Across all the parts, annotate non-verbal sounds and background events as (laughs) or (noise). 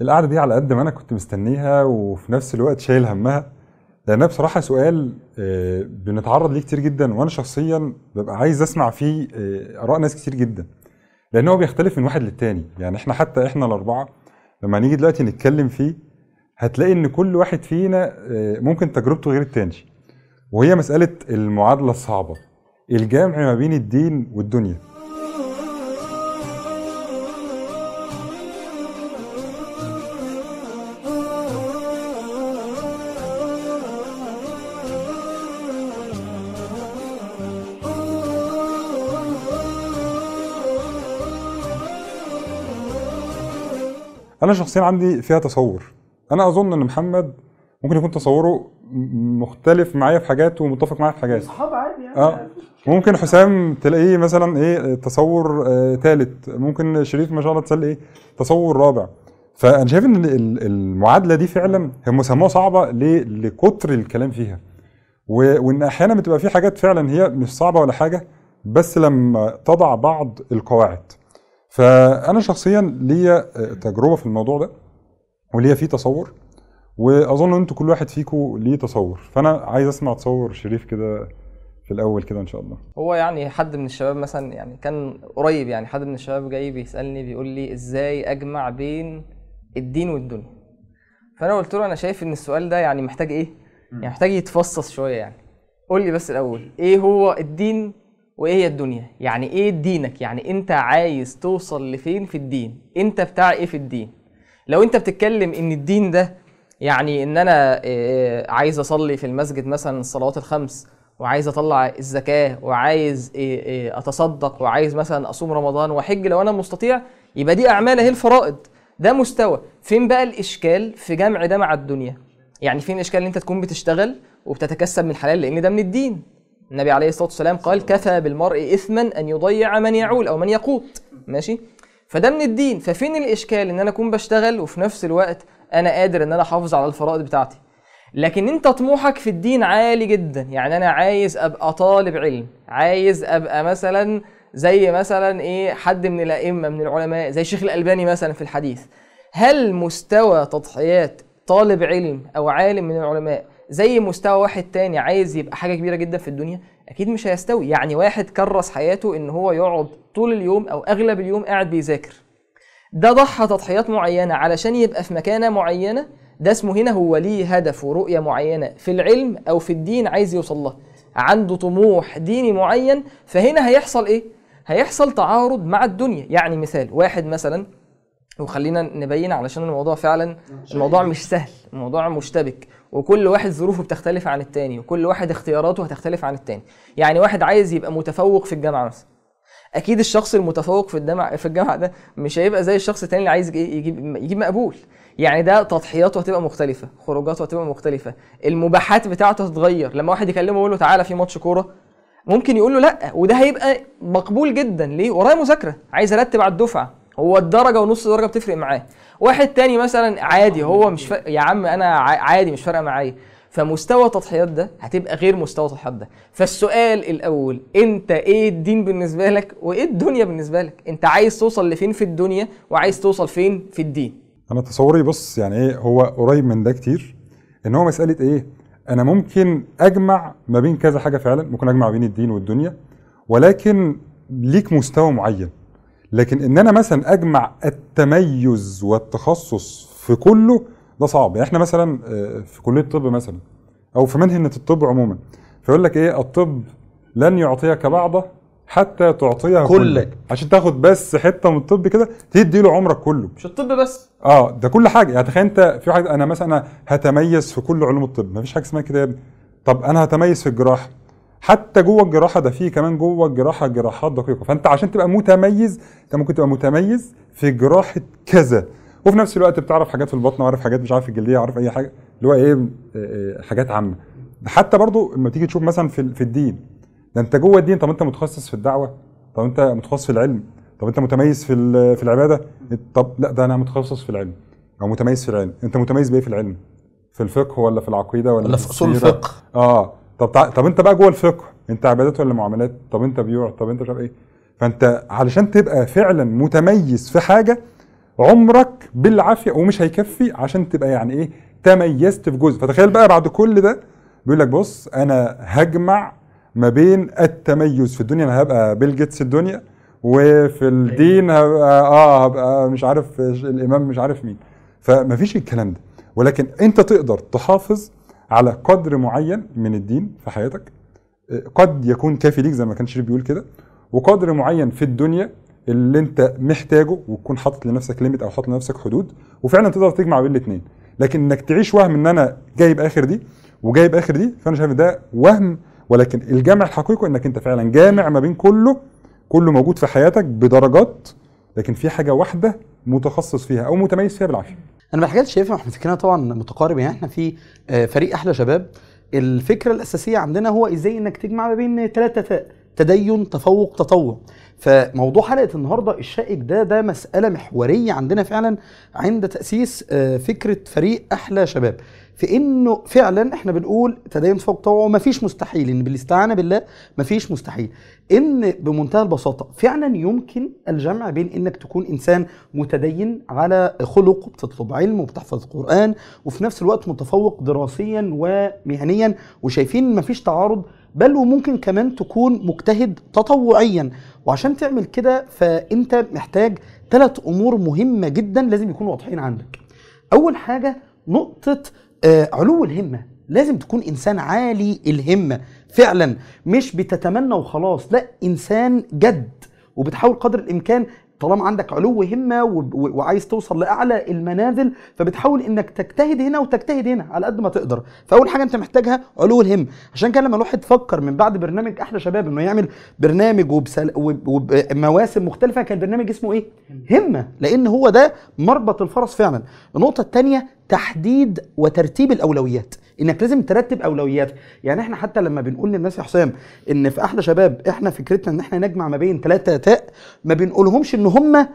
القعدة دي على قد ما أنا كنت مستنيها وفي نفس الوقت شايل همها لأنها بصراحة سؤال آه، بنتعرض ليه كتير جدا وأنا شخصيا ببقى عايز أسمع فيه آه، آراء ناس كتير جدا. لأن هو بيختلف من واحد للتاني. يعني إحنا حتى إحنا الأربعة لما نيجي دلوقتي نتكلم فيه هتلاقي إن كل واحد فينا آه، ممكن تجربته غير التاني. وهي مسألة المعادلة الصعبة الجمع ما بين الدين والدنيا. أنا شخصيا عندي فيها تصور. أنا أظن إن محمد ممكن يكون تصوره مختلف معايا في حاجات ومتفق معايا في حاجات. اصحاب عادي يعني. آه. ممكن حسام تلاقيه مثلا إيه تصور آه ثالث ممكن شريف ما شاء الله تلاقي إيه تصور رابع. فأنا شايف إن ال- المعادلة دي فعلا هي مسماه صعبة ليه؟ لكتر الكلام فيها. وإن أحيانا بتبقى في حاجات فعلا هي مش صعبة ولا حاجة بس لما تضع بعض القواعد. فأنا شخصيا ليا آه، تجربة في الموضوع ده وليا فيه تصور وأظن أنتوا كل واحد فيكم ليه تصور. فأنا عايز أسمع تصور شريف كده في الأول كده إن شاء الله. هو يعني حد من الشباب مثلا يعني كان قريب يعني حد من الشباب جاي بيسألني بيقول لي إزاي أجمع بين الدين والدنيا؟ فأنا قلت له أنا شايف إن السؤال ده يعني محتاج إيه؟ يعني محتاج يتفصص شوية يعني. قول لي بس الأول إيه هو الدين وإيه هي الدنيا؟ يعني إيه دينك؟ يعني أنت عايز توصل لفين في الدين؟ أنت بتاع إيه في الدين؟ لو أنت بتتكلم إن الدين ده يعني إن أنا آه، عايز أصلي في المسجد مثلا الصلوات الخمس وعايز أطلع الزكاة وعايز آه، آه، أتصدق وعايز مثلا أصوم رمضان وأحج لو أنا مستطيع يبقى دي اعمال اهي الفرائض. ده مستوى. فين بقى الإشكال؟ في جمع ده مع الدنيا. يعني فين الإشكال إن أنت تكون بتشتغل وبتتكسب من الحلال؟ لأن ده من الدين. النبي عليه الصلاة والسلام قال كفى بالمرء اثما أن يضيع من يعول أو من يقوت ماشي؟ فده من الدين. ففين الإشكال إن أنا أكون بشتغل وفي نفس الوقت أنا قادر إن أنا أحافظ على الفرائض بتاعتي؟ لكن أنت طموحك في الدين عالي جدا. يعني أنا عايز أبقى طالب علم. عايز أبقى مثلا زي مثلا إيه حد من الأئمة من العلماء زي شيخ الألباني مثلا في الحديث. هل مستوى تضحيات طالب علم أو عالم من العلماء زي مستوى واحد تاني عايز يبقى حاجة كبيرة جدا في الدنيا أكيد مش هيستوي. يعني واحد كرس حياته إن هو يقعد طول اليوم أو أغلب اليوم قاعد بيذاكر. ده ضحى تضحيات معينة علشان يبقى في مكانة معينة ده اسمه هنا هو ليه هدف ورؤية معينة. في العلم أو في الدين عايز يوصل لها عنده طموح ديني معين فهنا هيحصل إيه؟ هيحصل تعارض مع الدنيا. يعني مثال واحد مثلا وخلينا نبين علشان الموضوع فعلا الموضوع مش سهل الموضوع مشتبك. وكل واحد ظروفه بتختلف عن التاني وكل واحد اختياراته هتختلف عن التاني. يعني واحد عايز يبقى متفوق في الجامعة مثلا. أكيد الشخص المتفوق في الجامعة في الجامعة ده مش هيبقى زي الشخص التاني اللي عايز؟ يجيب يجيب مقبول. يعني ده تضحياته هتبقى مختلفة خروجاته هتبقى مختلفة. المباحات بتاعته هتتغير. لما واحد يكلمه يقول له تعالى في ماتش كورة ممكن يقول له لأ وده هيبقى مقبول جدا. ليه؟ ورايا مذاكرة. عايز أرتب على الدفعة. هو الدرجة ونص درجة بتفرق معاه. واحد تاني مثلا عادي هو مش فارق يا عم أنا عادي مش فارقة معايا. فمستوى التضحيات ده هتبقى غير مستوى التضحيات ده. فالسؤال الأول أنت إيه الدين بالنسبة لك وإيه الدنيا بالنسبة لك؟ أنت عايز توصل لفين في الدنيا وعايز توصل فين في الدين؟ أنا تصوري بص يعني إيه هو قريب من ده كتير إن هو مسألة إيه أنا ممكن أجمع ما بين كذا حاجة فعلا ممكن أجمع بين الدين والدنيا ولكن ليك مستوى معين. لكن إن أنا مثلا أجمع التميز والتخصص في كله ده صعب. يعني إحنا مثلا آه، في كلية الطب مثلا أو في مهنه الطب عموما فيقول لك إيه الطب لن يعطيك بعضه حتى تعطيه كلك. كلك. عشان تاخد بس حتة من الطب كده تدي له عمرك كله. مش الطب بس. آه ده كل حاجة. يعني تخيل أنت في واحد أنا مثلا هتميز في كل علوم الطب. مفيش حاجة اسمها كده طب أنا هتميز في الجراحة. حتى جوه الجراحة ده فيه كمان جوه الجراحة جراحات دقيقة. فأنت عشان تبقى متميز أنت ممكن تبقى متميز في جراحة كذا. وفي نفس الوقت بتعرف حاجات في البطن وعارف حاجات مش عارف في الجلدية عارف أي حاجة اللي هو إيه آه، آه، حاجات عامة. حتى برضو لما تيجي تشوف مثلا في في الدين ده أنت جوه الدين طب أنت متخصص في الدعوة؟ طب أنت متخصص في العلم؟ طب أنت متميز في في العبادة؟ طب لا ده أنا متخصص في العلم. أو متميز في العلم. أنت متميز بإيه في العلم؟ في الفقه ولا في العقيدة ولا, ولا في أصول؟ الفقه؟ آه. طب تع... طب انت بقى جوه الفقه انت عبادات ولا معاملات؟ طب انت بيوع طب انت مش عارف إيه. فانت علشان تبقى فعلا متميز في حاجة عمرك بالعافية ومش هيكفي عشان تبقى يعني إيه تميزت في جزء. فتخيل بقى بعد كل ده بيقول لك بص أنا هجمع ما بين التميز في الدنيا أنا هبقى بيل جيتس الدنيا وفي الدين هبقى آه هبقى مش عارف الإمام مش عارف مين. فمفيش الكلام ده. ولكن أنت تقدر تحافظ على قدر معين من الدين في حياتك. قد يكون كافي ليك زي ما كان شريف بيقول كده. وقدر معين في الدنيا اللي انت محتاجه وتكون حاطط لنفسك limit أو حاطط لنفسك حدود. وفعلا تقدر تجمع بين الاثنين لكن إنك تعيش وهم إن أنا جايب آخر دي وجايب آخر دي فأنا شايف ده وهم. ولكن الجمع الحقيقي إنك أنت فعلا جامع ما بين كله كله موجود في حياتك بدرجات لكن في حاجة واحدة متخصص فيها أو متميز فيها بالعافية. أنا الحاجات اللي شايفها إحنا فكرنا طبعا متقارب يعني إحنا في آه، فريق أحلى شباب. الفكرة الأساسية عندنا هو إزاي إنك تجمع ما بين ثلاثة تاء تدين تفوق تطوع. فموضوع حلقة النهارده الشائك ده ده مسألة محورية عندنا فعلا عند تأسيس آه، فكرة فريق أحلى شباب. في إنه فعلا إحنا بنقول تدين تفوق تطوع ومفيش مستحيل إن بالاستعانة بالله مفيش مستحيل. إن بمنتهى البساطة فعلا يمكن الجمع بين إنك تكون إنسان متدين على خلق بتطلب علم وبتحفظ قرآن وفي نفس الوقت متفوق دراسيا ومهنيا وشايفين مفيش تعارض بل وممكن كمان تكون مجتهد تطوعيا. وعشان تعمل كده فأنت محتاج ثلاث أمور مهمة جدا لازم يكونوا واضحين عندك. أول حاجة نقطة آه، علو الهمة. لازم تكون إنسان عالي الهمة فعلا. مش بتتمنى وخلاص لا إنسان جد. وبتحاول قدر الإمكان طالما عندك علو همه وعايز توصل لأعلى المنازل فبتحاول إنك تجتهد هنا وتجتهد هنا على قد ما تقدر. فأول حاجة أنت محتاجها علو الهم عشان كده لما الواحد فكر من بعد برنامج أحلى شباب إنه يعمل برنامج. وب- وبمواسم مختلفة كان برنامج اسمه إيه؟ همة. لأن هو ده مربط الفرس فعلا. النقطة الثانية تحديد وترتيب الأولويات. إنك لازم ترتب أولوياتك. يعني إحنا حتى لما بنقول للناس يا حسام إن في أحلى شباب إحنا فكرتنا إن إحنا نجمع ما بين ثلاثة تاء ما بنقولهمش إن هم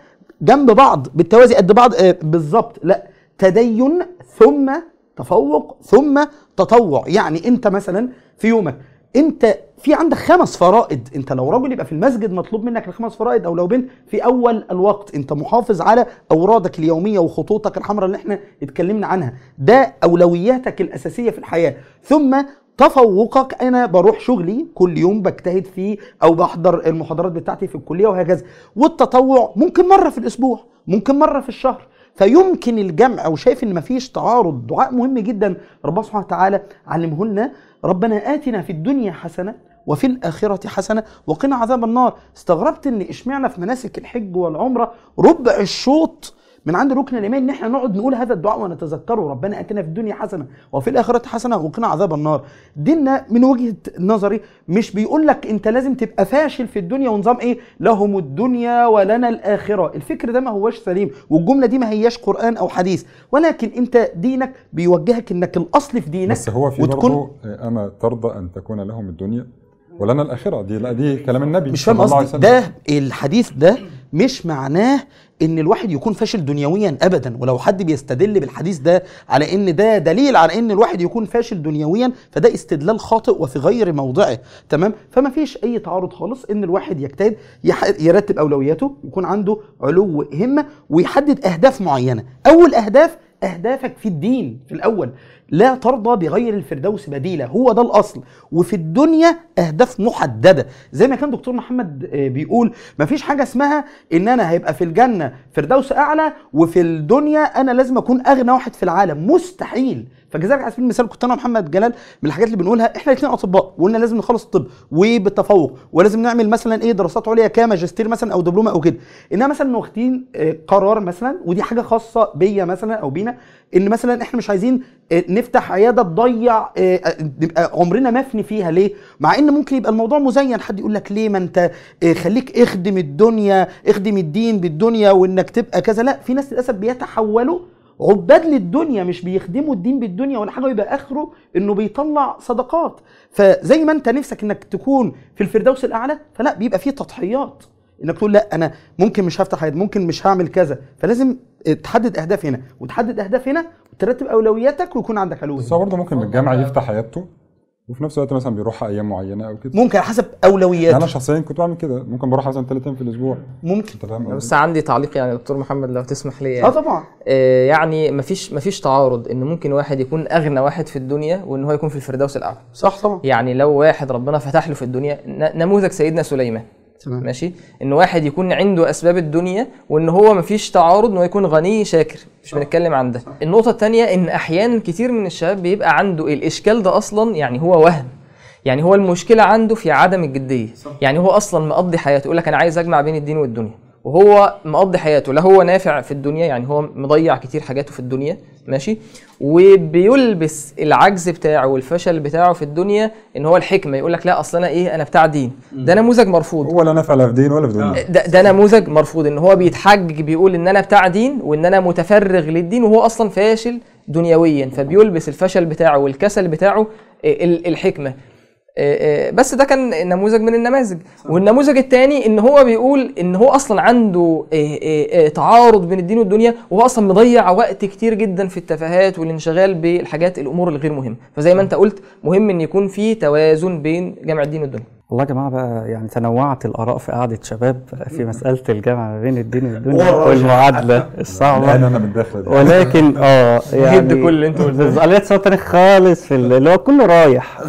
جنب بعض بالتوازي قد بعض آه، بالظبط. لا تدين ثم تفوق ثم تطوع. يعني أنت مثلا في يومك انت في عندك خمس فرائض. انت لو راجل يبقى في المسجد مطلوب منك الخمس فرائض أو لو بنت في اول الوقت انت محافظ على اورادك اليومية وخطوطك الحمراء اللي إحنا اتكلمنا عنها. ده اولوياتك الأساسية في الحياة. ثم تفوقك أنا بروح شغلي كل يوم بجتهد فيه أو بحضر المحاضرات بتاعتي في الكلية وهكذا. والتطوع ممكن مرة في الأسبوع ممكن مرة في الشهر. فيمكن الجمع وشايف إن مفيش تعارض دعاء مهم جدا. ربنا سبحانه وتعالى علمه لنا ربنا آتنا في الدنيا حسنة وفي الآخرة حسنة وقنا عذاب النار. استغربت إن إشمعنا في مناسك الحج والعمرة ربع الشوط من عند ركن الإيمان إن إحنا نقعد نقول هذا الدعاء ونتذكره. ربنا أتنا في الدنيا حسنة وفي الآخرة حسنة وقنا عذاب النار. ديننا من وجهة نظري مش بيقول لك أنت لازم تبقى فاشل في الدنيا ونظام إيه؟ لهم الدنيا ولنا الآخرة. الفكر ده ما هوش سليم والجملة دي ما هياش قرآن أو حديث. ولكن أنت دينك بيوجهك إنك الأصل في دينك بس هو في وتكون- برضه آه، اما ترضى أن تكون لهم الدنيا ولنا الآخرة. دي لا دي كلام النبي مش فاهم قصدي. ده الحديث ده مش معناه إن الواحد يكون فاشل دنيويا ابدا ولو حد بيستدل بالحديث ده على إن ده دليل على إن الواحد يكون فاشل دنيويا فده استدلال خاطئ وفي غير موضعه. تمام؟ فما فيش أي تعارض خالص إن الواحد يجتهد يرتب أولوياته يكون عنده علو همه ويحدد أهداف معينة. أول أهداف أهدافك في الدين في الأول. لا ترضى بغير الفردوس بديلا هو ده الأصل. وفي الدنيا أهداف محددة. زي ما كان دكتور محمد آه، بيقول مفيش حاجة اسمها إن أنا هيبقى في الجنة فردوس أعلى وفي الدنيا أنا لازم أكون أغنى واحد في العالم. مستحيل. فكذلك على سبيل المثال كنت أنا ومحمد جلال من الحاجات اللي بنقولها إحنا الاثنين أطباء وقلنا لازم نخلص الطب وبالتفوق ولازم نعمل مثلا إيه دراسات عليا كماجستير مثلا أو دبلومة أو كده. إنما مثلا واخدين آه، قرار مثلا ودي حاجة خاصة بيا مثلا أو بينا إن مثلا إحنا مش عايزين آه، نفتح عيادة تضيع آه، آه، عمرنا مفني فيها. ليه؟ مع إن ممكن يبقى الموضوع مزين. حد يقول لك ليه؟ ما أنت خليك اخدم الدنيا اخدم الدين بالدنيا وإنك تبقى كذا. لا في ناس للأسف بيتحولوا عباد للدنيا مش بيخدموا الدين بالدنيا. ولا حاجة ويبقى آخره إنه بيطلع صدقات. فزي ما أنت نفسك إنك تكون في الفردوس الأعلى فلا بيبقى فيه تضحيات. إنك تقول لا أنا ممكن مش هفتح عيد ممكن مش هعمل كذا. فلازم تحدد أهداف هنا. وتحدد أهداف هنا وترتب أولوياتك ويكون عندك علو بس هو برضه ممكن بالجامعة يفتح عيادته وفي نفس الوقت مثلا بيروح أيام معينة أو كده. ممكن على حسب يعني أنا اولوياته شخصيا كنت بعمل كده. ممكن بروح مثلا ثلاث أيام في الأسبوع. ممكن. أنت فاهم قصدي؟ بس عندي تعليق يعني دكتور محمد لو تسمح لي آه يعني. طبعا. آه، يعني مفيش مفيش تعارض إن ممكن واحد يكون أغنى واحد في الدنيا وإن هو يكون في الفردوس الأعلى. صح طبعا. يعني لو واحد ربنا فتح له في الدنيا ن- نموذج سيدنا سليمان. تمام. ماشي؟ إن واحد يكون عنده أسباب الدنيا وإن هو مفيش تعارض إن هو يكون غني شاكر. مش بنتكلم عن ده. النقطة الثانية إن أحيانا كتير من الشباب بيبقى عنده الإشكال ده أصلا يعني هو وهم. يعني هو المشكلة عنده في عدم الجدية. يعني هو أصلا مقضي حياته. يقول لك أنا عايز أجمع بين الدين والدنيا. وهو مقضي حياته. لا هو نافع في الدنيا يعني هو مضيع كتير حاجاته في الدنيا ماشي؟ وبيلبس العجز بتاعه والفشل بتاعه في الدنيا إن هو الحكمة يقول لك لا أصل أنا إيه أنا بتاع دين. ده نموذج مرفوض. هو لا نفع لا في دين ولا في دنيا. ده, ده نموذج مرفوض إن هو بيتحجج بيقول إن أنا بتاع دين وإن أنا متفرغ للدين وهو أصلا فاشل دنيويا فبيلبس الفشل بتاعه والكسل بتاعه ال- الحكمة. آه، آه، بس ده كان نموذج من النماذج. والنموذج الثاني إن هو بيقول إن هو أصلا عنده آه، آه، آه، تعارض بين الدين والدنيا وهو أصلا مضيع وقت كتير جدا في التفاهات والانشغال بالحاجات الأمور الغير مهمة. فزي ما أنت قلت مهم إن يكون في توازن بين جمع الدين والدنيا. والله يا جماعة بقى يعني تنوعت الآراء في قعدة شباب في مسألة الجمع ما بين الدين والدنيا. والمعادلة الصعبة. أنا من الداخل دي ولكن آه يعني كل اللي أنتوا قلتوه. خالص في ال- اللي هو كله رايح. (laughs)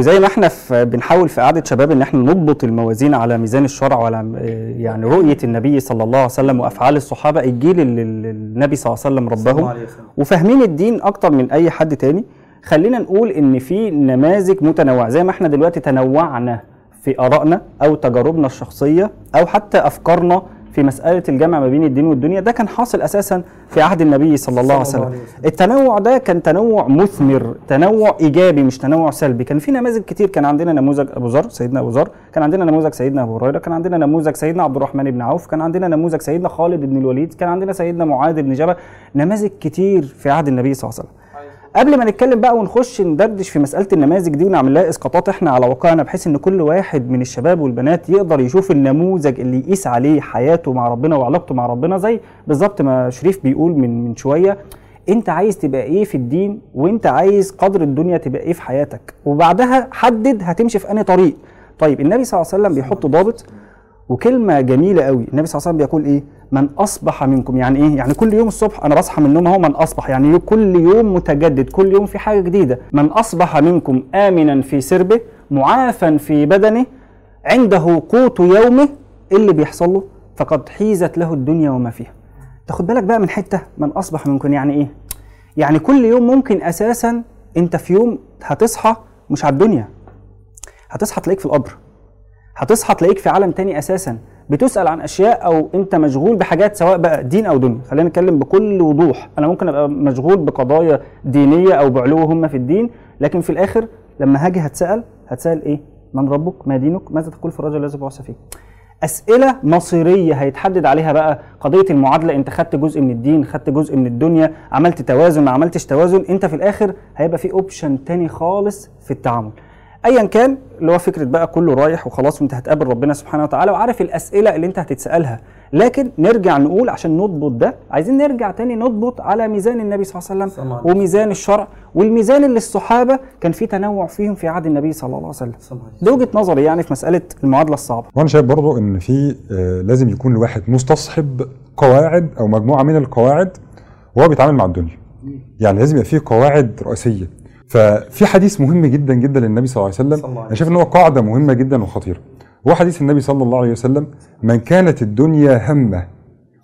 وزي ما إحنا في بنحاول في قعدة شباب ان إحنا نضبط الموازين على ميزان الشرع وعلى آه، يعني رؤية النبي صلى الله عليه وسلم وأفعال الصحابة الجيل اللي اللي النبي صلى الله عليه وسلم ربهم. وفاهمين الدين أكتر من أي حد تاني. خلينا نقول إن في نماذج متنوعة زي ما إحنا دلوقتي تنوعنا في آرائنا أو تجاربنا الشخصية أو حتى أفكارنا في مسألة الجمع ما بين الدين والدنيا ده كان حاصل أساسا في عهد النبي صلى الله عليه وسلم. التنوع ده كان تنوع مثمر تنوع إيجابي مش تنوع سلبي. كان في نماذج كتير كان عندنا نموذج أبو ذر سيدنا أبو ذر كان عندنا نموذج سيدنا أبو هريرة كان عندنا نموذج سيدنا عبد الرحمن بن عوف كان عندنا نموذج سيدنا خالد بن الوليد كان عندنا سيدنا معاذ بن جبل. نماذج كتير في عهد النبي صلى الله عليه وسلم. قبل ما نتكلم بقى ونخش ندردش في مسألة النماذج دي ونعمل لها إسقاطات إحنا على واقعنا بحيث إن كل واحد من الشباب والبنات يقدر يشوف النموذج اللي يقيس عليه حياته مع ربنا وعلاقته مع ربنا زي بالظبط ما شريف بيقول من من شوية أنت عايز تبقى إيه في الدين وأنت عايز قدر الدنيا تبقى إيه في حياتك؟ وبعدها حدد هتمشي في أنهي طريق. طيب النبي صلى الله عليه وسلم بيحط ضابط وكلمة جميلة قوي النبي صلى الله عليه وسلم بيقول إيه؟ من أصبح منكم. يعني إيه؟ يعني كل يوم الصبح أنا بصحى من النوم أهو من أصبح. يعني كل يوم متجدد كل يوم في حاجة جديدة. من أصبح منكم امنا في سربه معافا في بدنه عنده قوت يومه إيه اللي بيحصل له؟ فقد حيزت له الدنيا وما فيها. تاخد بالك بقى من حتة من أصبح منكم. يعني إيه؟ يعني كل يوم ممكن أساسا أنت في يوم هتصحى مش على الدنيا. هتصحى تلاقيك في القبر. هتصحى تلاقيك في عالم تاني أساسا. بتسأل عن أشياء أو أنت مشغول بحاجات سواء بقى دين أو دنيا. خلينا نتكلم بكل وضوح. أنا ممكن أبقى مشغول بقضايا دينية أو بعلو هم في الدين لكن في الآخر لما هاجي هتسأل هتسأل إيه؟ من ربك؟ ما دينك؟ ماذا تقول في الرجل الذي بعث فيه أسئلة مصيرية هيتحدد عليها بقى قضية المعادلة. أنت خدت جزء من الدين خدت جزء من الدنيا عملت توازن ما عملتش توازن أنت في الآخر هيبقى في اوبشن تاني خالص في التعامل. ايا كان اللي هو فكرة بقى كله رايح وخلاص وأنت هتقابل ربنا سبحانه وتعالى وعارف الأسئلة اللي أنت هتتسألها. لكن نرجع نقول عشان نضبط ده عايزين نرجع تاني نضبط على ميزان النبي صلى الله عليه وسلم وميزان الشرع. والميزان اللي الصحابة كان في تنوع فيهم في عهد النبي صلى الله عليه وسلم. ده وجهة نظري يعني في مسألة المعادلة الصعبة. وأنا شايف برضو إن في آه، لازم يكون الواحد مستصحب قواعد أو مجموعة من القواعد وهو بيتعامل مع الدنيا. يعني لازم يبقى فيه قواعد رئيسية. ففي حديث مهم جدا جدا للنبي صلى الله عليه وسلم. أنا شايف إن هو قاعدة مهمة جدا وخطيرة. هو حديث النبي صلى الله عليه وسلم من كانت الدنيا همة.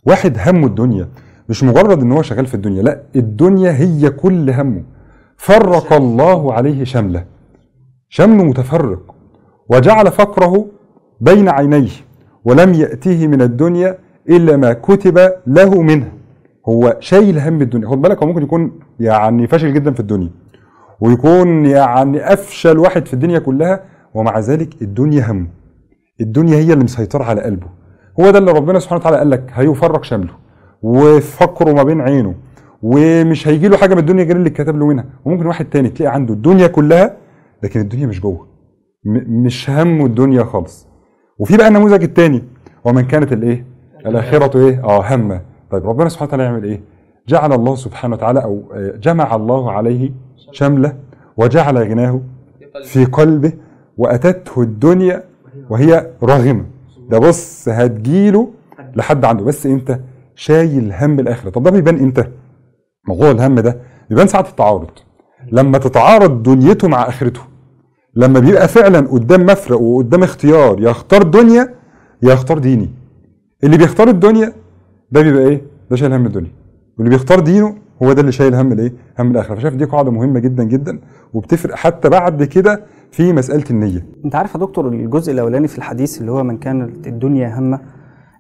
واحد همه الدنيا. مش مجرد إن هو شغال في الدنيا لا الدنيا هي كل همه. فرق الله عليه شمله. شمل متفرق. وجعل فقره بين عينيه ولم يأتيه من الدنيا إلا ما كتب له منها هو شايل هم الدنيا. خد بالك هو ممكن يكون يعني فاشل جدا في الدنيا. ويكون يعني أفشل واحد في الدنيا كلها ومع ذلك الدنيا همه الدنيا هي اللي مسيطرة على قلبه. هو ده اللي ربنا سبحانه وتعالى قال لك هيفرق شمله وفقره ما بين عينه ومش هيجي له حاجة من الدنيا غير اللي كتب له منها. وممكن واحد تاني تلاقي عنده الدنيا كلها لكن الدنيا مش جوه. مش همه الدنيا خالص. وفي بقى النموذج التاني ومن كانت الإيه؟ الآخرة إيه؟ آه همه طيب ربنا سبحانه وتعالى يعمل إيه؟ جعل الله سبحانه وتعالى أو آه، جمع الله عليه شملة وجعل غناه في قلبه وأتته الدنيا وهي راغمه ده بص هتجيله لحد عنده. بس انت شايل هم الآخرة. طب ده بيبان إمتى؟ موضوع الهم ده بيبان ساعة التعارض. لما تتعارض دنيته مع آخرته. لما بيبقى فعلا قدام مفرق وقدام اختيار يختار دنيا يختار ديني. اللي بيختار الدنيا ده بيبقى إيه؟ ده شايل هم الدنيا. واللي بيختار دينه هو ده اللي شايل هم الإيه؟ هم الآخرة. فشايف دي قاعدة مهمة جدا جدا وبتفرق حتى بعد كده في مسألة النية. أنت عارف يا دكتور الجزء الأولاني في الحديث اللي هو من كانت الدنيا همة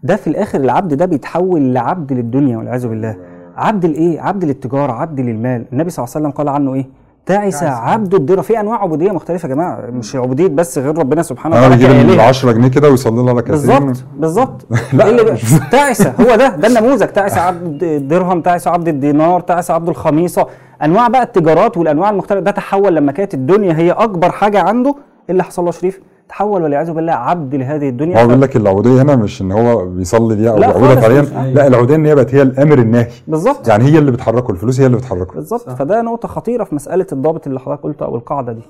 ده في الآخر العبد ده بيتحول لعبد للدنيا والعياذ بالله. عبد الايه عبد للتجارة عبد للمال. النبي صلى الله عليه وسلم قال عنه إيه؟ تعس عبد الدرة في أنواع عبودية مختلفة يا جماعة. مش عبودية بس غير ربنا سبحانه وتعالى بيجيب ال كإله. 10 جنيه كده ويصلي لنا ركعتين بالظبط بالظبط. (laughs) لا، إيه اللي تعس. هو ده ده النموذج. تعس عبد الدرهم تعس عبد الدينار تعس عبد الخميصة. أنواع بقى التجارات والأنواع المختلفة. ده تحول لما كانت الدنيا هي أكبر حاجة عنده إيه اللي حصل له شريف؟ تحول والعياذ بالله عبد لهذه الدنيا. هو بيقول لك العبودية هنا مش إن هو بيصلي ليها أو لا بيعبدها فعليا لا العبودية إن هي بقت هي الأمر الناهي. بالظبط. يعني هي اللي بتحركه الفلوس هي اللي بتحركه. بالظبط. فده نقطة خطيرة في مسألة الضابط اللي حضرتك قلته أو القاعدة دي.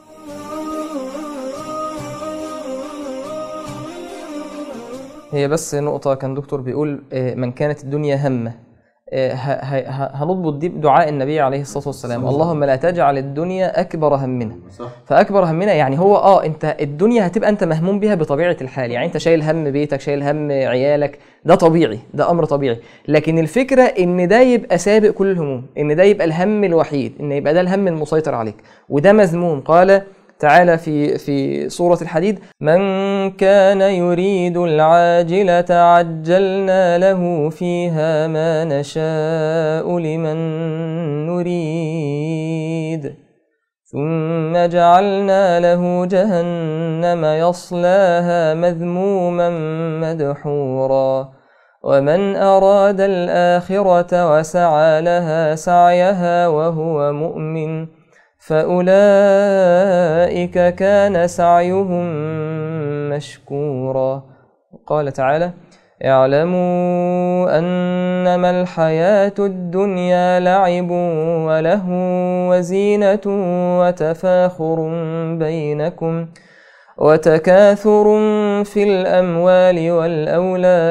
هي بس نقطة كان دكتور بيقول آه، من كانت الدنيا همة. هنضبط دي بدعاء النبي عليه الصلاة والسلام. اللهم لا تجعل الدنيا أكبر همنا. فأكبر همنا يعني هو آه أنت الدنيا هتبقى أنت مهموم بيها بطبيعة الحال. يعني أنت شايل هم بيتك شايل هم عيالك. ده طبيعي ده أمر طبيعي. لكن الفكرة إن ده يبقى سابق كل الهموم إن ده يبقى الهم الوحيد إن يبقى ده الهم المسيطر عليك. وده مذموم. قال تعالى في في سورة الحديد من كان يريد العاجلة عجلنا له فيها ما نشاء لمن نريد. ثم جعلنا له جهنم يصلاها مذموما مدحورا. ومن أراد الآخرة وسعى لها سعيها وهو مؤمن. فأولئك كان سعيهم مشكورا. قال تعالى اعلموا أنما الحياة الدنيا لعب وله وزينة وتفاخر بينكم وتكاثر في الأموال والأولاد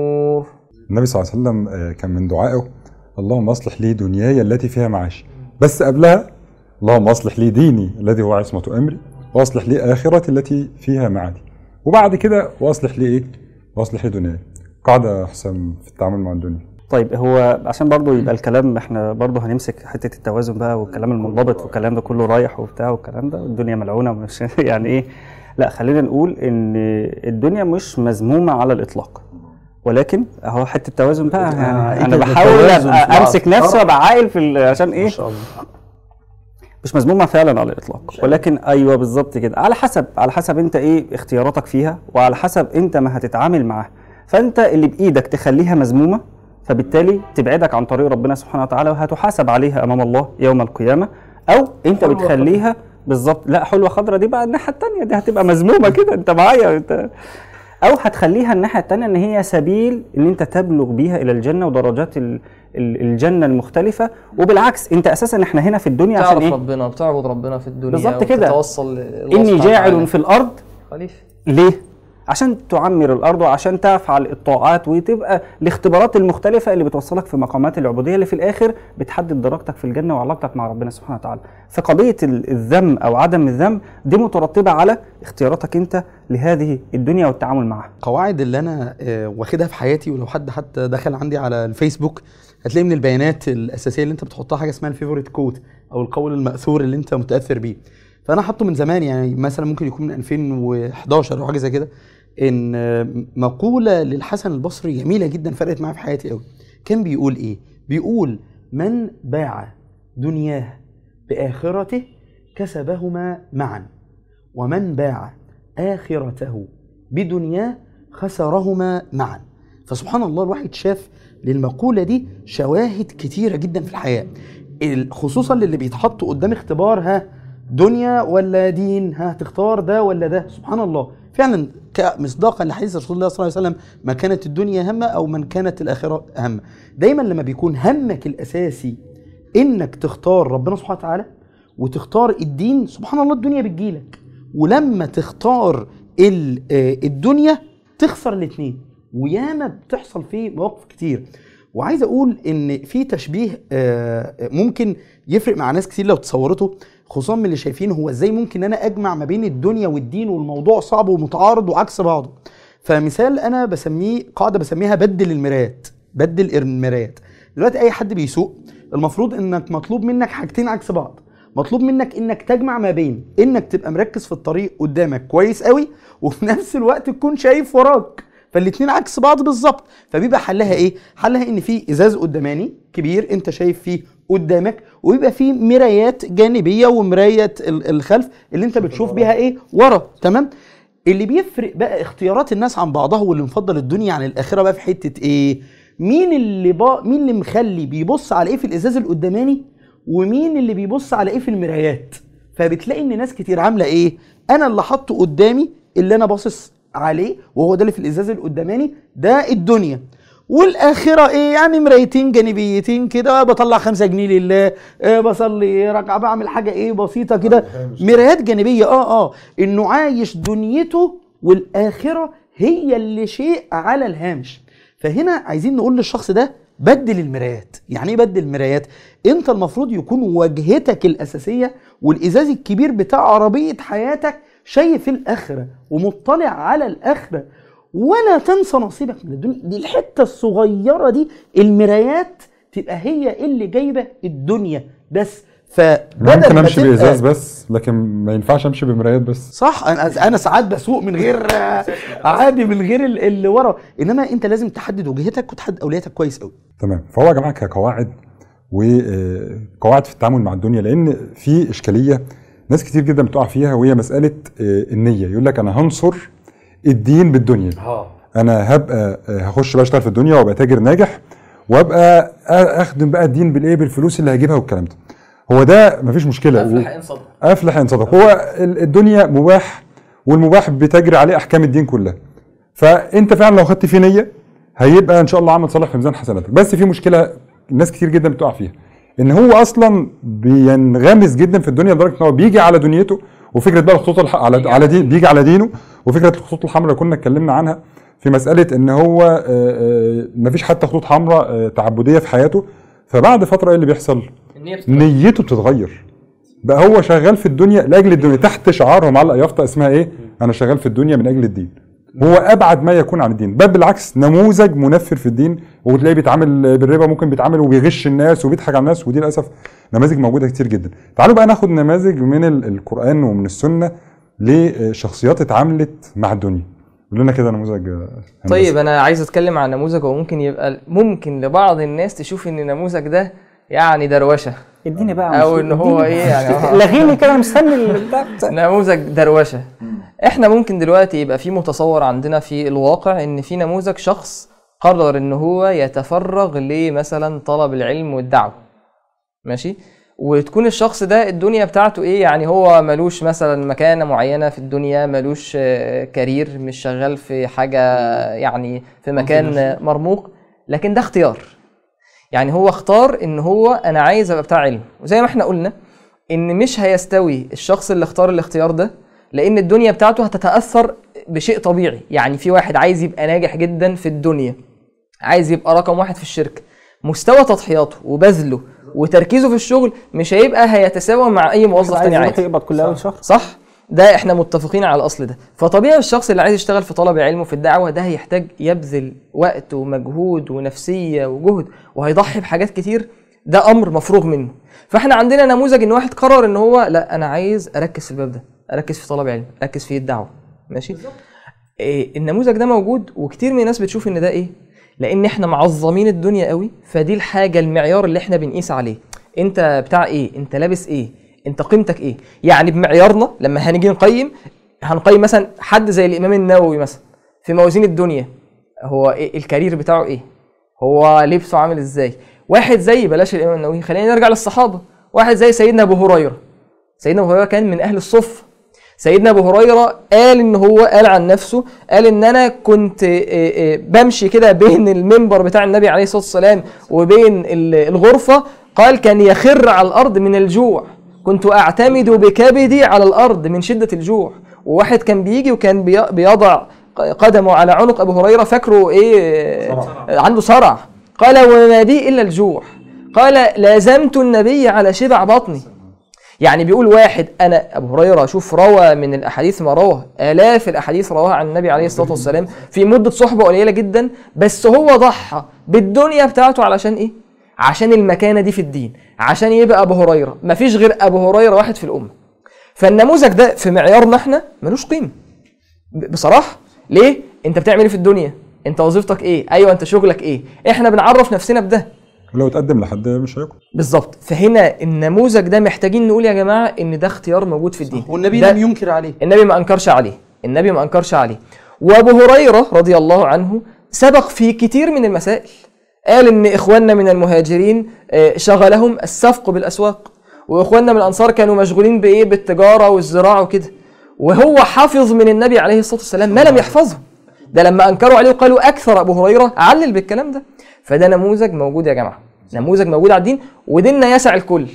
النبي صلى الله عليه وسلم آه، كان من دعائه اللهم أصلح لي دنياي التي فيها معاشي بس قبلها اللهم أصلح لي ديني الذي هو عصمة أمري وأصلح لي آخرتي التي فيها معادي. وبعد كده وأصلح لي إيه؟ وأصلح لي دنياي. قاعدة حسام في التعامل مع الدنيا. طيب هو عشان برضو يبقى الكلام إحنا برضو هنمسك حتة التوازن بقى والكلام المنضبط والكلام ده كله رايح وبتاع والكلام ده الدنيا ملعونة مش (laughs) يعني إيه؟ لا خلينا نقول إن الدنيا مش مذمومه على الإطلاق. ولكن اهو حتة التوازن بقى. آه، يعني أنا بحاول أمسك. نفسي وأبقى عاقل في عشان إيه؟ ما شاء الله. مش مذمومه فعلا على الإطلاق. ولكن أيوه بالظبط كده. على حسب على حسب أنت إيه اختياراتك فيها وعلى حسب أنت ما هتتعامل معاها فأنت اللي بإيدك تخليها مذمومه فبالتالي تبعدك عن طريق ربنا سبحانه وتعالى وهتحاسب عليها أمام الله يوم القيامة. أو أنت بتخليها بالظبط. لا حلوة خضرا دي بقى الناحية الثانية دي هتبقى مذمومه كده. أنت معايا؟ أنت أو هتخليها الناحية الثانية إن هي سبيل إن أنت تبلغ بيها إلى الجنة ودرجات ال- ال- الجنة المختلفة وبالعكس أنت أساسا إحنا هنا في الدنيا عشان إيه ربنا بتعبد ربنا في الدنيا بالظبط كده. إني جاعل وتعالى. في الأرض خليفة ليه؟ عشان تعمر الأرض وعشان تفعل الطاعات وتبقى الاختبارات المختلفة اللي بتوصلك في مقامات العبودية اللي في الآخر بتحدد درجتك في الجنة وعلاقتك مع ربنا سبحانه وتعالى. فقضيه ال- الذم أو عدم الذم دي مترتبة على اختياراتك أنت لهذه الدنيا والتعامل معها. القواعد اللي أنا آه، واخدها في حياتي ولو حد حتى دخل عندي على الفيسبوك هتلاقي من البيانات الأساسية اللي أنت بتحطها حاجة اسمها ال favorite quote أو القول المأثور اللي أنت متأثر بيه فأنا حاطه من زمان يعني مثلا ممكن يكون من 2011 أو حاجة زي كده إن مقولة للحسن البصري جميلة جدا فرقت معايا في حياتي قوي كان بيقول إيه؟ بيقول من باع دنياه بآخرته كسبهما معا ومن باع آخرته بدنياه خسرهما معا. فسبحان الله الواحد شاف للمقولة دي شواهد كتيرة جدا في الحياة. ال- خصوصا للي بيتحط قدام اختبار ها دنيا ولا دين؟ ها تختار ده ولا ده؟ سبحان الله. فعلا كمصداقا لحديث رسول الله صلى الله عليه وسلم ما كانت الدنيا همه أو من كانت الآخرة همه دايما لما بيكون همك الأساسي إنك تختار ربنا سبحانه وتعالى وتختار الدين سبحان الله الدنيا بتجيلك. ولما تختار آه، الدنيا تخسر الاثنين وياما بتحصل فيه مواقف كتير. وعايز أقول إن في تشبيه آه، ممكن يفرق مع ناس كتير لو تصورته. خصوصا من اللي شايفين هو إزاي ممكن أنا اجمع ما بين الدنيا والدين والموضوع صعب ومتعارض وعكس بعضه. فمثال أنا بسميه قاعدة بسميها بدل المرايات بدل المرايات دلوقتي اي حد بيسوق المفروض انك مطلوب منك حاجتين عكس بعض. مطلوب منك انك تجمع ما بين انك تبقى مركز في الطريق قدامك كويس قوي وفي (laughs) نفس الوقت تكون شايف وراك. فالاتنين عكس بعض بالظبط. فبيبقى حلها إيه؟ حلها ان في ازاز قداماني كبير انت شايف فيه قدامك ويبقى فيه مرايات جانبية ومراية ال- الخلف اللي انت بتشوف بيها إيه؟ ورا تمام؟ اللي بيفرق بقى اختيارات الناس عن بعضها واللي مفضل الدنيا عن الآخرة بقى في حتة إيه؟ مين اللي با... مين اللي مخلي بيبص على إيه في الإزاز القداماني ومين اللي بيبص على إيه في المرايات؟ فبتلاقي إن ناس كتير عاملة إيه؟ أنا اللي حاطه قدامي اللي أنا باصص عليه وهو ده اللي في الإزاز القداماني ده الدنيا. والآخرة إيه؟ يعني مرايتين جانبيتين كده بطلع خمسة جنيه لله آه بصلي ركعة بعمل حاجة إيه؟ بسيطة كده. مرايات جانبية آه آه. إنه عايش دنيته والآخرة هي اللي شيء على الهامش. فهنا عايزين نقول للشخص ده بدل المرايات. يعني إيه بدل المرايات؟ أنت المفروض يكون واجهتك الأساسية والإزاز الكبير بتاع عربية حياتك شايف الآخرة ومطلع على الآخرة. ولا تنسى نصيبك من الدنيا. دي الحتة الصغيرة دي المرايات تبقى هي اللي جايبة الدنيا بس. فبدل ممكن ما أمشي بإزاز بس لكن ما ينفعش أمشي بمرايات بس. صح أنا أنا ساعات بسوق من غير عادي من غير ال- اللي ورا. إنما أنت لازم تحدد وجهتك وتحدد اولوياتك كويس قوي تمام. فهو يا جماعة كقواعد وقواعد في التعامل مع الدنيا لأن في إشكالية ناس كتير جدا بتقع فيها وهي مسألة آه، النية. يقول لك أنا هنصر الدين بالدنيا. أنا هبقى آه، هخش بقى أشتغل في الدنيا وأبقى تاجر ناجح وأبقى آ- أخدم بقى الدين بالإيه؟ بالفلوس اللي هجيبها والكلام ده. هو ده مفيش مشكلة. أفلح ان صدق أفلح ان صدق هو ال- الدنيا مباح والمباح بتجري عليه أحكام الدين كلها. فأنت فعلا لو خدت فيه نية هيبقى إن شاء الله عمل صالح في ميزان حسناتك. بس في مشكلة الناس كتير جدا بتقع فيها. إن هو أصلا بينغمس جدا في الدنيا لدرجة إن هو بيجي على دنيته وفكرة بقى الخطوط الح... على على دين بيجي على دينه وفكرة الخطوط الحمراء اللي كنا اتكلمنا عنها في مسألة إن هو مفيش حتى خطوط حمراء تعبدية في حياته فبعد فترة إيه اللي بيحصل؟ نيته بتتغير بقى هو شغال في الدنيا لأجل الدنيا تحت شعار هو معلق يافطة اسمها إيه؟ أنا شغال في الدنيا من أجل الدين. هو أبعد ما يكون عن الدين، بل بالعكس نموذج منفر في الدين وتلاقيه بيتعامل بالربا ممكن بيتعامل وبيغش الناس وبيضحك على الناس ودي للأسف نماذج موجودة كتير جدا. تعالوا بقى ناخد نماذج من ال- القرآن ومن السنة لشخصيات اتعاملت مع الدنيا. قول لنا كده نموذج آه،. طيب أنا عايز أتكلم عن نموذج هو ممكن يبقى ممكن لبعض الناس تشوف إن النموذج ده يعني دروشة اديني بقى أو إن هو. إيه يعني. (laughs) لغيني كده أنا مستني (laughs) نموذج دروشة. إحنا ممكن دلوقتي يبقى في متصور عندنا في الواقع إن في نموذج شخص قرر إن هو يتفرغ لمثلا طلب العلم والدعوة. ماشي؟ وتكون الشخص ده الدنيا بتاعته إيه؟ يعني هو ملوش مثلا مكانة معينة في الدنيا ملوش آه، كارير مش شغال في حاجة يعني في مكان مرموق. لكن ده اختيار. يعني هو اختار إن هو أنا عايز أبقى بتاع علم. وزي ما إحنا قلنا إن مش هيستوي الشخص اللي اختار الاختيار ده لأن الدنيا بتاعته هتتأثر بشيء طبيعي. يعني في واحد عايز يبقى ناجح جدا في الدنيا عايز يبقى رقم واحد في الشركة. مستوى تضحياته وبذله وتركيزه في الشغل مش هيبقى هيتساوى مع أي موظف عايز تاني عادي يقبض كل أول شهر؟ صح؟ ده إحنا متفقين على الاصل ده. فطبيعي الشخص اللي عايز يشتغل في طلب العلم وفي الدعوة ده هيحتاج يبذل وقت ومجهود ونفسية وجهد وهيضحي بحاجات كتير. ده أمر مفروغ منه. فاحنا عندنا نموذج إن واحد قرر إن هو لا أنا عايز أركز في الباب ده أركز في طلب علم أركز في الدعوة. ماشي؟ إيه النموذج ده موجود وكتير من الناس بتشوف إن ده إيه؟ لأن إحنا معظمين الدنيا قوي فدي الحاجة المعيار اللي إحنا بنقيس عليه. أنت بتاع إيه؟ أنت لابس إيه؟ انت قيمتك إيه؟ يعني بمعيارنا لما هنيجي نقيم هنقيم مثلا حد زي الإمام النووي مثلا في موازين الدنيا هو إيه؟ الكارير بتاعه إيه؟ هو لبسه عامل إزاي؟ واحد زي بلاش الإمام النووي خلينا نرجع للصحابة. واحد زي سيدنا أبو هريرة. سيدنا أبو هريرة كان من أهل الصف. سيدنا أبو هريرة قال إن هو قال عن نفسه قال إن أنا كنت آه، آه، بمشي كده بين المنبر بتاع النبي عليه الصلاة والسلام وبين ال- الغرفة. قال كان يخر على الأرض من الجوع. كنت أعتمد بكبدي على الأرض من شدة الجوع وواحد كان بيجي وكان بي- بيضع قدمه على عنق أبو هريرة فاكره إيه؟ آه، عنده صرع. قال وما بي إلا الجوع. قال لازمت النبي على شبع بطني. يعني بيقول واحد أنا أبو هريرة شوف روى من الأحاديث ما روى آلاف الأحاديث رواها عن النبي عليه الصلاة والسلام في مدة صحبة قليلة جدا بس هو ضحى بالدنيا بتاعته علشان إيه؟ عشان المكانة دي في الدين عشان يبقى أبو هريرة. مفيش غير أبو هريرة واحد في الأمة. فالنموذج ده في معيارنا إحنا ملوش قيمة. ب- بصراحة. ليه؟ أنت بتعمل إيه في الدنيا؟ أنت وظيفتك إيه؟ أيوه أنت شغلك إيه؟ إحنا بنعرف نفسنا بده. لو اتقدم لحد مش هياكل بالظبط فهنا النموذج ده محتاجين نقول يا جماعة إن ده اختيار موجود في الدين. والنبي لم ينكر عليه. النبي ما أنكرش عليه. النبي ما أنكرش عليه. وأبو هريرة رضي الله عنه سبق في كتير من المسائل. قال إن إخواننا من المهاجرين آه، شغلهم السفق بالأسواق. وإخواننا من الأنصار كانوا مشغولين بإيه؟ بالتجارة والزراعة وكده. وهو حافظ من النبي عليه الصلاة والسلام ما لم يحفظه ده لما أنكروا عليه وقالوا أكثر أبو هريرة علل بالكلام ده. فده نموذج موجود يا جماعة. نموذج موجود على الدين وديننا يسع الكل.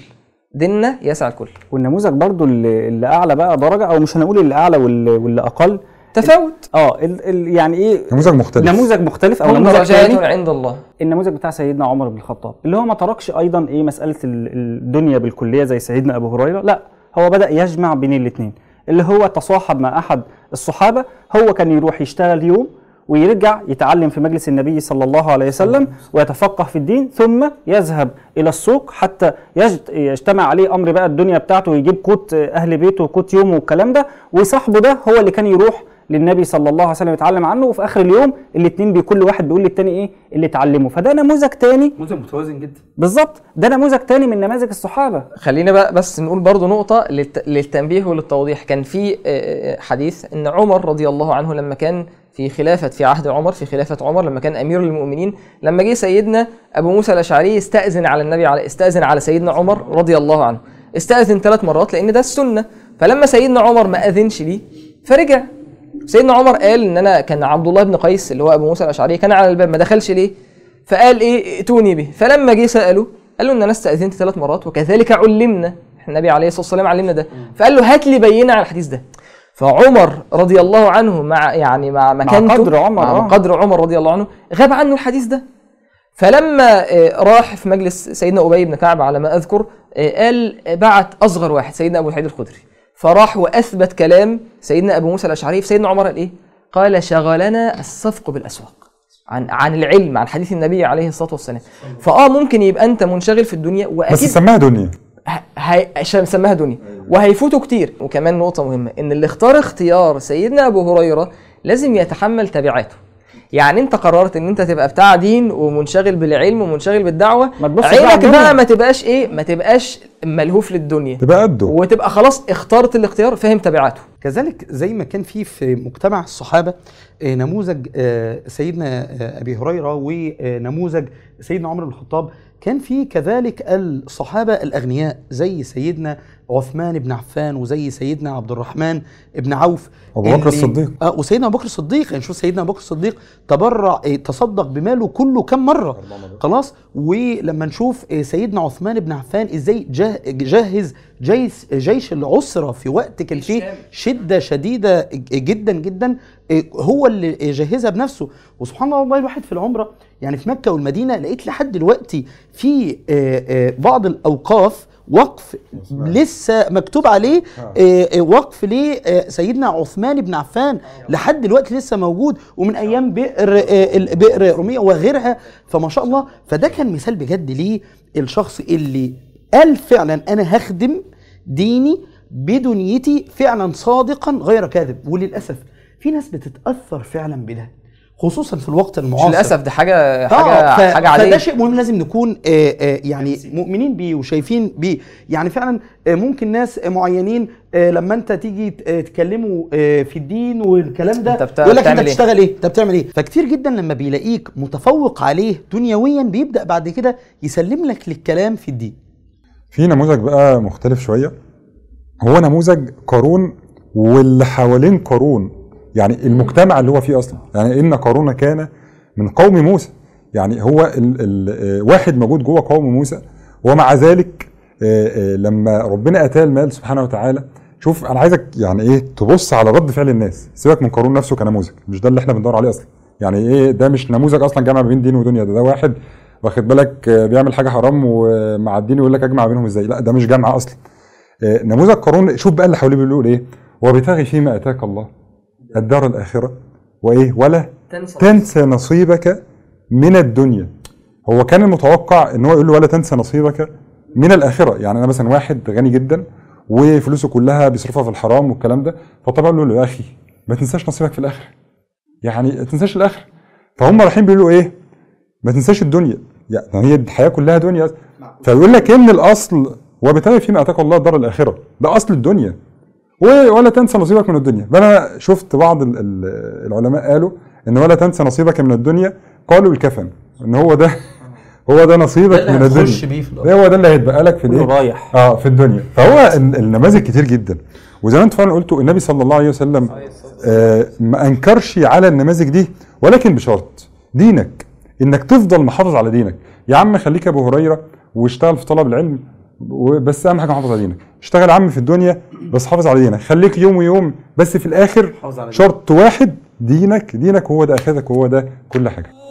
ديننا يسع الكل. والنموذج برضو اللي, أعلى بقى درجة أو مش هنقول اللي أعلى واللي أقل تفاوت. آه ال ال يعني إيه؟ نموذج مختلف. نموذج مختلف أو نموذج تاني. عند الله. النموذج بتاع سيدنا عمر بن الخطاب اللي هو ما تركش أيضا إيه مسألة ال- الدنيا بالكلية زي سيدنا أبو هريرة لا هو بدأ يجمع بين الاثنين اللي هو تصاحب مع أحد الصحابة هو كان يروح يشتغل يوم ويرجع يتعلم في مجلس النبي صلى الله عليه وسلم ويتفقه في الدين ثم يذهب إلى السوق حتى يجت- يجتمع عليه أمر بقى الدنيا بتاعته ويجيب قوت أهل بيته وقوت يومه والكلام ده وصاحبه ده هو اللي كان يروح للنبي صلى الله عليه وسلم يتعلم عنه وفي آخر اليوم الاثنين بكل واحد بيقول للتاني إيه؟ اللي اتعلمه. فده نموذج تاني. نموذج متوازن جدا. بالظبط. ده نموذج تاني من نماذج الصحابة. خلينا بقى بس نقول برضو نقطة للت... للتنبيه وللتوضيح. كان في آه، آه، حديث إن عمر رضي الله عنه لما كان في خلافة في عهد عمر في خلافة عمر لما كان أمير المؤمنين لما جه سيدنا أبو موسى الأشعري استأذن على النبي على استأذن على سيدنا عمر رضي الله عنه. استأذن ثلاث مرات لأن ده السنة. فلما سيدنا عمر ما أذنش ليه فرجع. سيدنا عمر قال إن أنا كان عبد الله بن قيس اللي هو أبو موسى الأشعري كان على الباب ما دخلش ليه؟ فقال إيه ائتوني به. فلما جه سأله قال له إن أنا استأذنت ثلاث مرات وكذلك علمنا. النبي عليه الصلاة والسلام علمنا ده. فقال له هات لي بينة على الحديث ده. فعمر رضي الله عنه مع يعني مع مكانته قدر عمر، مع آه. قدر عمر رضي الله عنه غاب عنه الحديث ده. فلما آه، راح في مجلس سيدنا أبي بن كعب على ما أذكر آه، قال بعت أصغر واحد سيدنا أبو سعيد الخدري. فراح وأثبت كلام سيدنا أبو موسى الأشعري فسيدنا عمر قال إيه؟ قال شغلنا الصفق بالأسواق. عن عن العلم عن حديث النبي عليه الصلاة والسلام. فآه ممكن يبقى أنت منشغل في الدنيا بس واكيد سماها دنيا. هي... سماها دنيا. وهيفوتوا كتير. وكمان نقطة مهمة إن اللي اختار اختيار سيدنا أبو هريرة لازم يتحمل تبعاته. يعني انت قررت ان انت تبقى بتاع دين ومنشغل بالعلم ومنشغل بالدعوة عينك. بقى ما تبقاش إيه ما تبقاش ملهوف للدنيا. تبقى قده. وتبقى خلاص اخترت الاختيار فاهم تبعاته. كذلك زي ما كان في في مجتمع الصحابة آه، نموذج آه، سيدنا آه، أبي هريرة ونموذج سيدنا عمر بن الخطاب كان في كذلك الصحابة الأغنياء زي سيدنا عثمان بن عفان وزي سيدنا عبد الرحمن بن عوف أبو بكر الصديق. آه وسيدنا أبو بكر الصديق. يعني شوف سيدنا أبو بكر الصديق تبرع آه، تصدق بماله كله كم مرة؟ خلاص. ولما نشوف آه، سيدنا عثمان بن عفان إزاي جه- جهز جيش جيش العسرة في وقت كان فيه شدة شديدة جدا جدا آه، هو اللي جهزها بنفسه. وسبحان الله والله الواحد في العمرة يعني في مكة والمدينة لقيت لحد دلوقتي في آه، آه، بعض الأوقاف وقف لسه مكتوب عليه آه، آه، وقف لسيدنا عثمان بن عفان لحد دلوقتي لسه موجود ومن أيام بئر آه، بئر رومية وغيرها فما شاء الله. فده كان مثال بجد ليه الشخص اللي قال فعلا أنا هخدم ديني بدنيتي فعلا صادقا غير كاذب. وللأسف في ناس بتتأثر فعلا بده. خصوصا في الوقت مش المعاصر. للأسف ده حاجة آه، حاجة ف- حاجة عادية. فده شيء مهم لازم نكون آه، آه، يعني مؤمنين بيه وشايفين بيه. يعني فعلا آه، ممكن ناس معينين آه، لما انت تيجي ت- آه، تكلموا آه، في الدين والكلام ده يقول لك انت إيه؟ بتشتغل إيه؟ انت بتعمل إيه؟ فكتير جدا لما بيلاقيك متفوق عليه دنيويا بيبدأ بعد كده يسلم لك للكلام في الدين. في نموذج بقى مختلف شوية. هو نموذج قارون واللي حوالين قارون يعني المجتمع اللي هو فيه أصلا. يعني إن قارون كان من قوم موسى. يعني هو ال ال واحد موجود جوه قوم موسى. ومع ذلك آه، آه، لما ربنا أتاه المال سبحانه وتعالى شوف أنا عايزك يعني إيه تبص على رد فعل الناس. سيبك من قارون نفسه كنموذج. مش ده اللي إحنا بندور عليه أصلا. يعني إيه ده مش نموذج أصلا جامع بين دين ودنيا. ده ده واحد واخد بالك آه، بيعمل حاجة حرام ومع الدين يقول لك أجمع بينهم إزاي. لا ده مش جامعة أصلا. نموذج قارون شوف بقى اللي حواليه بيقولوا إيه. وابتغي فيما آتاك الله. الدار الآخرة. وإيه؟ ولا تنسى نصيبك من الدنيا. هو كان المتوقع إن هو يقول له ولا تنسى نصيبك من الآخرة. يعني أنا مثلا واحد غني جدا وفلوسه كلها بيصرفها في الحرام والكلام ده فطبعا له يا أخي ما تنساش نصيبك في الآخرة. يعني ما تنساش الآخرة. فهم رايحين بيقولوا إيه؟ ما تنساش الدنيا. يعني هي الحياة كلها دنيا. فيقول لك إن الأصل وبالتالي فيما أتاك الله الدار الآخرة ده أصل الدنيا. ولا تنسى نصيبك من الدنيا. فأنا شفت بعض ال- ال- العلماء قالوا إن ولا تنسى نصيبك من الدنيا. قالوا الكفن إن هو ده (laughs) هو ده نصيبك من الدنيا. بيه في الأرض. ده هو ده اللي هيتبقى لك في الإيه؟ رايح. آه في الدنيا. فهو ال- النماذج كتير جدا. وزي ما أنتم فعلا قلتوا النبي صلى الله عليه وسلم آه ما أنكرش على النماذج دي ولكن بشرط دينك. إنك تفضل محافظ على دينك. يا عم خليك أبو هريرة واشتغل في طلب العلم بس أهم حاجة محافظ على دينك اشتغل يا عم في الدنيا بس حافظ على دينك خليك يوم ويوم بس في الآخر حافظ شرط واحد دينك. دينك هو ده اخرتك وهو ده كل حاجة.